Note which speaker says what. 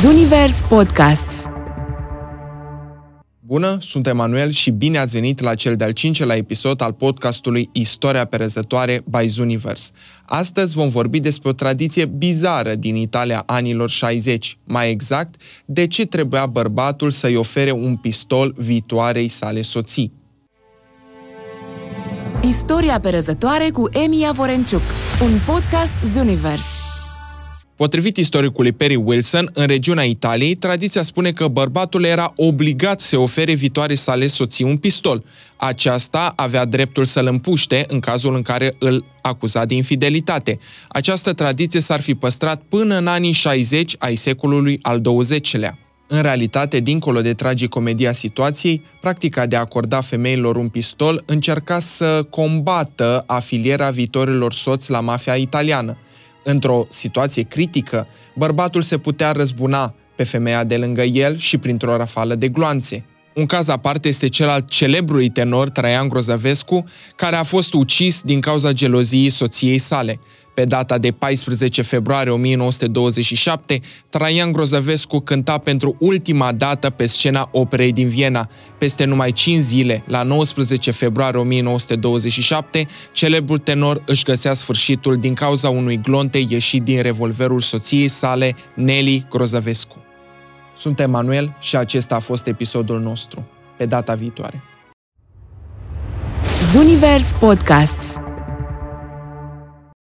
Speaker 1: Zunivers Podcasts
Speaker 2: Bună, sunt Emanuel și bine ați venit la cel de-al cincelea episod al podcastului Istoria perezătoare by Zunivers. Astăzi vom vorbi despre o tradiție bizară din Italia anilor 60, mai exact, de ce trebuia bărbatul să-i ofere un pistol viitoarei sale soții.
Speaker 1: Istoria perezătoare cu Emia Vorenciuc, un podcast Zunivers.
Speaker 2: Potrivit istoricului Perry Wilson, în regiunea Italiei, tradiția spune că bărbatul era obligat să ofere viitoare sale soții un pistol. Aceasta avea dreptul să-l împuște în cazul în care îl acuza de infidelitate. Această tradiție s-ar fi păstrat până în anii 60 ai secolului al XX-lea. În realitate, dincolo de tragicomedia situației, practica de a acorda femeilor un pistol încerca să combată afilierea viitorilor soți la mafia italiană. Într-o situație critică, bărbatul se putea răzbuna pe femeia de lângă el și printr-o rafală de gloanțe. Un caz aparte este cel al celebrului tenor Traian Grozăvescu, care a fost ucis din cauza geloziei soției sale. Pe data de 14 februarie 1927, Traian Grozăvescu cânta pentru ultima dată pe scena operei din Viena. Peste numai 5 zile, la 19 februarie 1927, celebrul tenor își găsea sfârșitul din cauza unui glonte ieșit din revolverul soției sale, Nelly Grozăvescu. Sunt Emanuel și acesta a fost episodul nostru. Pe data viitoare.
Speaker 1: Zunivers Podcasts